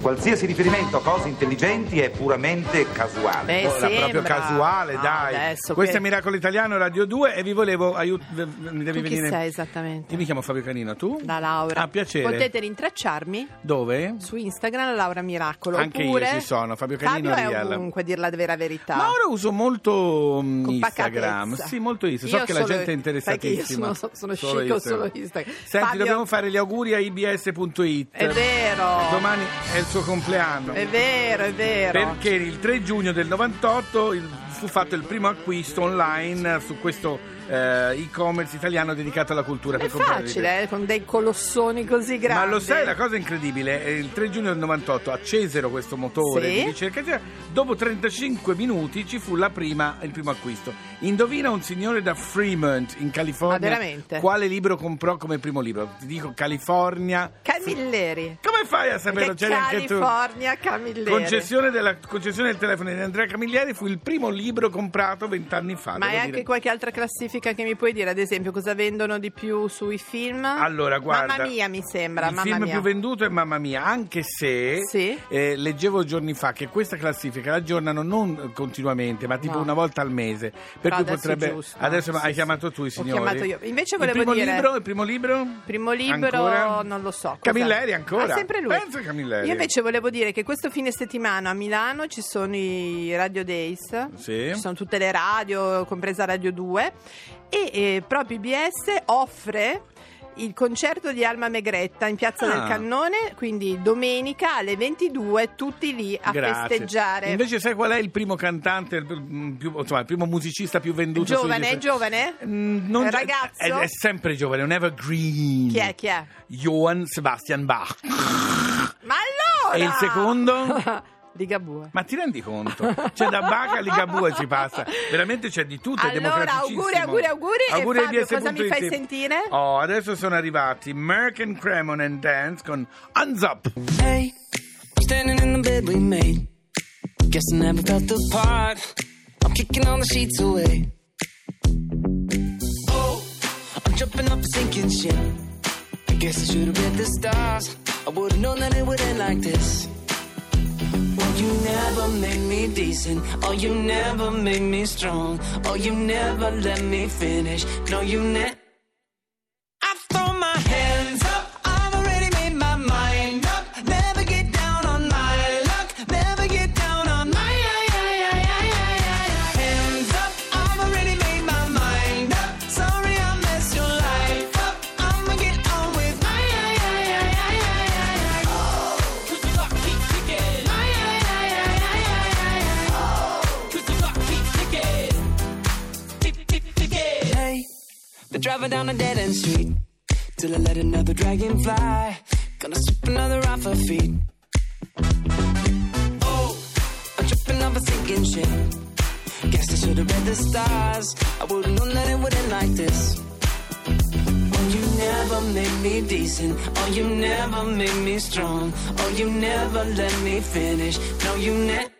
Qualsiasi riferimento a cose intelligenti è puramente casuale. Beh, proprio sembra. casuale, No, dai. Questo que- è Miracolo Italiano Radio 2 e vi volevo aiutare. Mi devi Tu chi venire. sei esattamente? Io mi chiamo Fabio Canino, tu? Da Laura. Ah, piacere. Potete rintracciarmi Dove? su Instagram Laura Miracolo. Anche io oppure... ci sono, Fabio Canino Fabio è Real. ovunque, dir la vera verità. Ma ora uso molto mm, Con Instagram. pacatezza. Sì, molto Instagram. So Io che la gente è sai che io interessatissima. sono- sono Solo chic, Instagram. solo Instagram. Senti, Fabio- dobbiamo fare gli auguri a ibs.it. È vero. Domani è il suo compleanno. È vero, è vero. Perché il 3 giugno del 98 il- fu fatto il primo acquisto online su questo eh, e-commerce italiano dedicato alla cultura. È facile, eh, con dei colossoni così grandi. Ma lo sai, la cosa incredibile, è il 3 giugno del 98 accesero questo motore Sì. di ricerca, eccetera. dopo 35 minuti ci fu la prima, il primo acquisto. Indovina un signore da Fremont, in California, veramente? quale libro comprò come primo libro? Ti dico California. Camilleri. Come fai a saperlo? C'eri anche tu. California, Camilleri. Concessione, della, concessione del telefono di Andrea Camilleri fu il primo libro comprato vent'anni fa. Ma hai anche dire. qualche altra classifica che mi puoi dire? Ad esempio, cosa vendono di più sui film? Allora, guarda. Mamma mia, mi sembra. Il mamma film mia. più venduto è Mamma Mia, anche se Sì. eh, leggevo giorni fa che questa classifica la aggiornano non continuamente, ma tipo No. una volta al mese. Per Però cui adesso potrebbe. giusto. Adesso Sì, hai sì. chiamato tu i Ho signori. chiamato io. Invece il volevo primo dire- libro, il primo libro? Primo libro Ancora? non lo so. Camilleri ancora? Ah, sempre lui. Pensa Camilleri. Io invece volevo dire che questo fine settimana a Milano ci sono i Radio Days. Sì. Ci sono tutte le radio, compresa Radio 2 e eh, proprio IBS offre il concerto di Alma Megretta in Piazza Ah. del Cannone, quindi domenica alle 22 tutti lì a Grazie. festeggiare. Invece sai qual è il primo cantante, il, mm, più- insomma, il primo musicista più venduto giovane, YouTube? giovane? Mm, non- Ragazzo? È, è sempre giovane, è un evergreen. Chi è? Chi è? Johann Sebastian Bach. Ma allora! E il secondo? Ligabue. Ma ti rendi conto? C'è da Bach a Ligabue si passa. Veramente c'è di tutto, è Allora, democraticissimo. auguri, auguri, auguri. E Auguri a Fabio, cosa mi fai sentire? Oh, adesso sono arrivati Merck and Cremon and Dance con Hands Up. Hey, standing in the bed we made. Guess I never felt the part. I'm kicking all the sheets away. Oh, I'm jumping up a sinking ship. I guess I should have read the stars. I would have known that it would end like this. You never made me decent. Oh, you never made me strong. Oh, you never let me finish. No, you never. Driving down a dead end street till I let another dragon fly. Gonna slip another off her feet. Oh, I'm tripping off a sinking ship. Guess I should have read the stars. I would've known that it would end like this. Oh, you never made me decent. Oh, you never made me strong. Oh, you never let me finish. No, you never.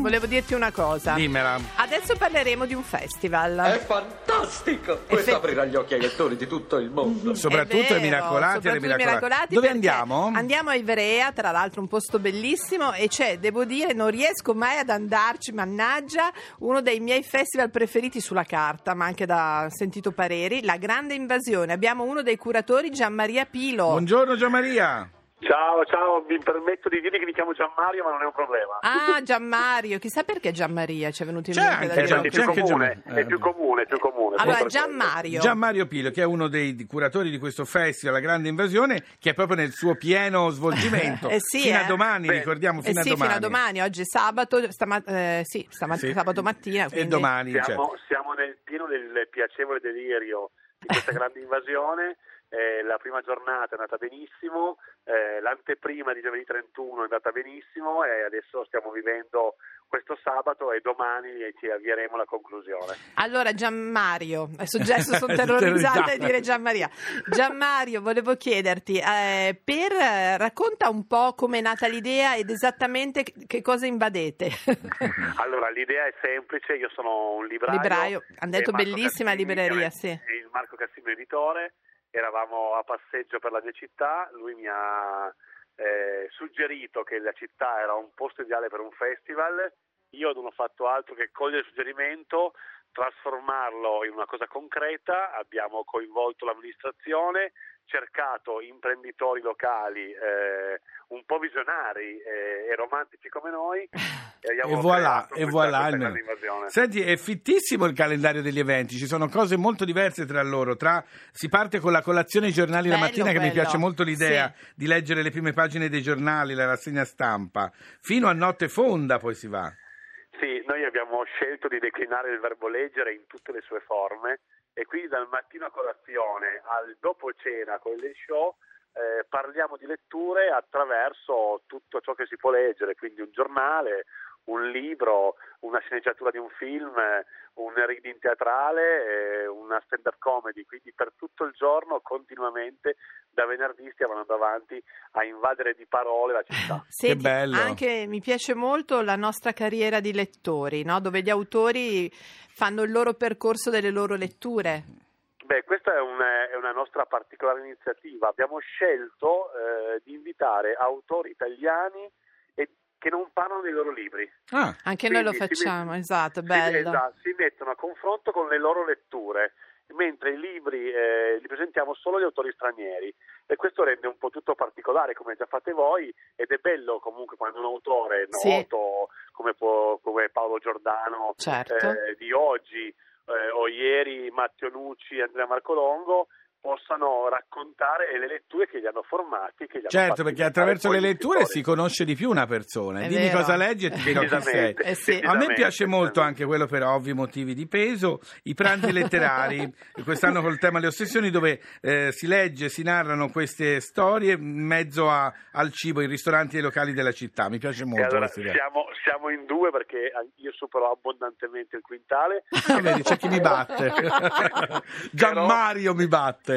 Volevo dirti una cosa. Dimmela. Adesso parleremo di un festival. È fantastico! Questo Effe- aprirà gli occhi ai lettori di tutto il mondo. Soprattutto ai miracolati e alle miracolate. Dove andiamo? Andiamo a Ivrea, tra l'altro un posto bellissimo e c'è, devo dire, non riesco mai ad andarci, mannaggia, uno dei miei festival preferiti sulla carta, ma anche da sentito pareri, La Grande Invasione. Abbiamo uno dei curatori, Gianmaria Pilo. Buongiorno Gianmaria. Ciao, ciao, mi permetto di dire che mi chiamo Gianmario, ma non è un problema. Ah, Gianmario, chissà perché Gianmaria ci è venuto in C'è mente anche da c'è più anche comune, Gianmario. è più comune, è più comune. Allora. Gianmario. Gianmario Pilo, che è uno dei curatori di questo festival, La Grande Invasione, che è proprio nel suo pieno svolgimento. Eh sì, fino eh. a domani, Beh, ricordiamo, Eh fino sì, a domani. fino a domani, oggi è sabato, stama- eh, sì, stama- Sì. sabato mattina. E quindi- domani, Siamo, certo. siamo nel pieno del piacevole delirio di questa grande invasione. Eh, la prima giornata è andata benissimo, eh, l'anteprima di giovedì 31 è andata benissimo e adesso stiamo vivendo questo sabato e domani ci avvieremo alla conclusione. Allora Gianmario, adesso già sono terrorizzata di dire Gianmaria. Gianmario, volevo chiederti, eh, per eh, racconta un po' come è nata l'idea ed esattamente che- cosa invadete. Allora, l'idea è semplice, io sono un libraio. Libraio, hanno detto bellissima Cassini, libreria, sì. Il Marco Cassino editore, eravamo a passeggio per la mia città, lui mi ha eh, suggerito che la città era un posto ideale per un festival, io non ho fatto altro che cogliere il suggerimento, trasformarlo in una cosa concreta, abbiamo coinvolto l'amministrazione, cercato imprenditori locali eh, un po' visionari eh, e romantici come noi e, voilà, e voilà. Senti, è fittissimo il calendario degli eventi, ci sono cose molto diverse tra loro. Tra, si parte con la colazione ai giornali la Bello mattina, che mi piace molto l'idea di leggere le prime pagine dei giornali, la rassegna stampa, fino a notte fonda poi si va. Sì, noi abbiamo scelto di declinare il verbo leggere in tutte le sue forme e quindi dal mattino a colazione al dopo cena con le show eh, parliamo di letture attraverso tutto ciò che si può leggere, quindi un giornale, un libro, una sceneggiatura di un film, un reading teatrale, una stand-up comedy, quindi per tutto il giorno continuamente da venerdì stiamo andando avanti a invadere di parole la città. Senti, bello. Anche mi piace molto la nostra carriera di lettori, no? dove gli autori fanno il loro percorso delle loro letture. Beh, questa è, un- è una nostra particolare iniziativa. Abbiamo scelto eh, di invitare autori italiani che non parlano dei loro libri. Ah, Anche noi lo Quindi si facciamo, met- esatto, si- bello. esatto, si mettono a confronto con le loro letture, mentre i libri eh, li presentiamo solo agli autori stranieri e questo rende un po' tutto particolare come già fate voi ed è bello comunque quando un autore Sì. noto come, può- come Paolo Giordano Certo. eh, di oggi eh, o ieri Matteo Nucci e Andrea Marcolongo possano raccontare le letture che li hanno formati. Che li hanno certo, perché attraverso le letture si conosce di più una persona. È Dimmi vero. cosa leggi e ti dirò chi sei. Eh sì. A me piace molto anche quello per ovvi motivi di peso, i pranzi letterari, quest'anno col tema Le ossessioni dove eh, si legge, si narrano queste storie in mezzo a- al cibo, in ristoranti e ai locali della città. Mi piace E molto allora siamo, siamo in due perché io supero abbondantemente il quintale. Ah, vedi, c'è chi mi batte. Gianmario mi batte.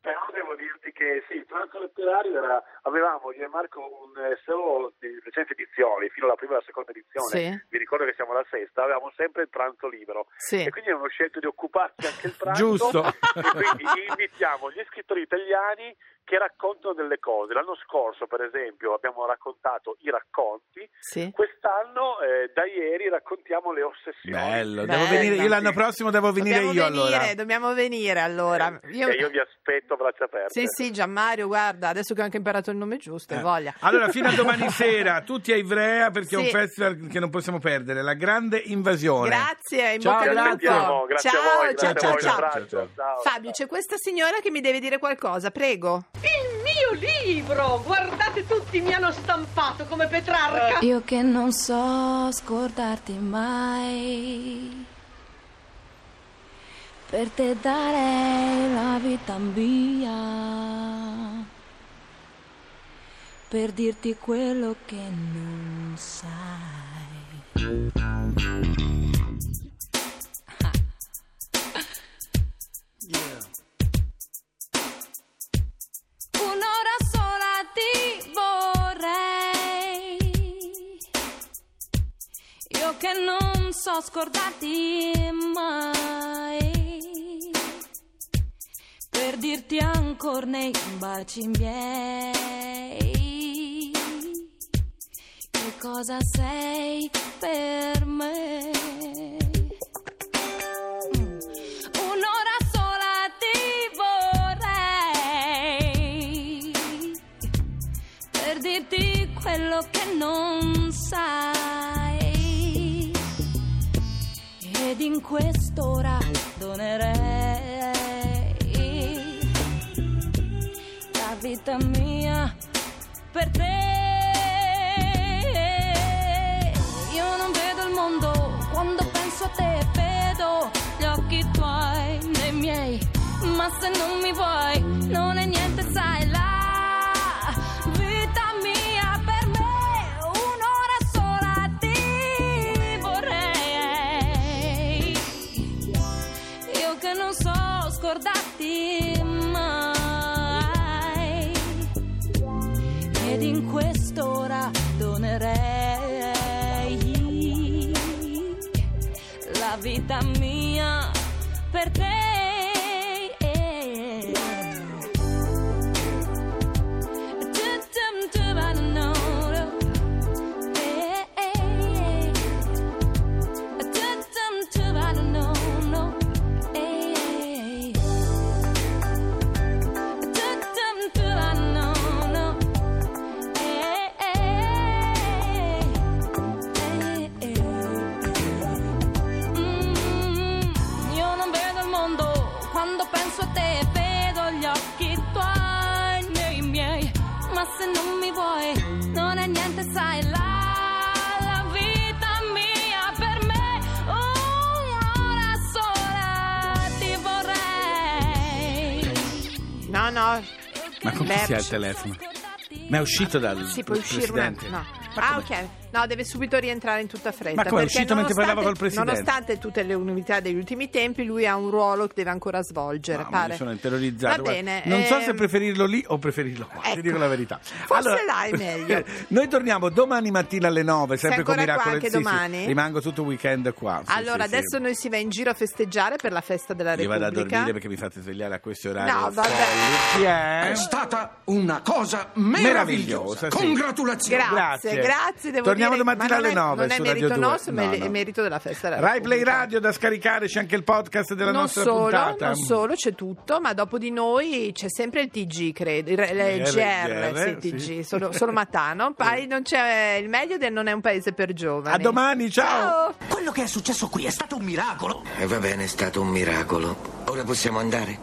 Però devo dirti che sì, il pranzo letterario era, avevamo io e Marco un, eh, solo di recenti edizioni, fino alla prima e alla seconda edizione, Sì. vi ricordo che siamo alla sesta, avevamo sempre il pranzo libero Sì. e quindi abbiamo scelto di occuparci anche il pranzo Giusto. e quindi invitiamo gli scrittori italiani che raccontano delle cose. L'anno scorso, per esempio, abbiamo raccontato i racconti, Sì. quest'anno eh, da ieri raccontiamo le ossessioni. Bello, Bello. devo venire, io l'anno prossimo devo venire Dobbiamo io venire, allora. dobbiamo venire allora. Io- E io vi aspetto a braccia aperte. Sì, sì, Gianmario, guarda, adesso che ho anche imparato il nome giusto, hai voglia. Allora, fino a domani sera, tutti a Ivrea perché è un Sì. festival che non possiamo perdere, la grande invasione. Grazie, in Ciao, grazie. grazie ciao, a voi, ciao, grazie a voi, ciao, ciao. ciao. Fabio, c'è questa signora che mi deve dire qualcosa, prego. Il mio libro! Guardate tutti, mi hanno stampato come Petrarca! Io che non so scordarti mai. Per te darei la vita mia. Per dirti quello che non sai. Un'ora sola ti vorrei so scordarti mai. Per dirti ancora nei baci miei. Cosa sei per me? Mm. Un'ora sola ti vorrei per dirti quello che non sai ed in quest'ora donerei la vita mia per te mondo quando penso a te vedo gli occhi tuoi nei miei. Ma se non mi vuoi non è niente vita mia per te. No. Ma con chi si ha il telefono? Ma è uscito dal Si può uscire un attimo. No. Ah, ok. No, deve subito rientrare in tutta fretta. Ma come, è perché uscito mentre parlava nonostante- col presidente? Nonostante tutte le novità degli ultimi tempi, lui ha un ruolo che deve ancora svolgere. Mamma, pare. io sono terrorizzato. Va guarda. bene. Non so se ehm, preferirlo lì o preferirlo qua, ti ecco. dico la verità. Forse là è meglio. Noi torniamo domani mattina alle 9, sempre con qua Miracolo anche sì, sì, domani? rimango tutto il weekend qua. sì, Allora, sì, sì. adesso noi si va in giro a festeggiare per la festa della Io vado a Repubblica. dormire perché mi fate svegliare a questi orari. No, vabbè. è? Stata una cosa meravigliosa. Meravigliosa, sì. Congratulazioni. Grazie, Grazie. grazie. devo Torniamo dire, domattina ma non alle è- 9 Non è su merito Radio 2. nostro, ma No, è no. merito della festa della Rai Play. Radio da scaricare, c'è anche il podcast della non nostra solo, puntata. non solo, c'è tutto, ma dopo di noi c'è sempre il TG, credo, il, il Eh, GR, GR, sì, TG, sì. solo, solo Matano. Poi non c'è il meglio del non è un paese per giovani. A domani, ciao. Ciao. Quello che è successo qui è stato un miracolo. E va bene, è stato un miracolo. Ora possiamo andare?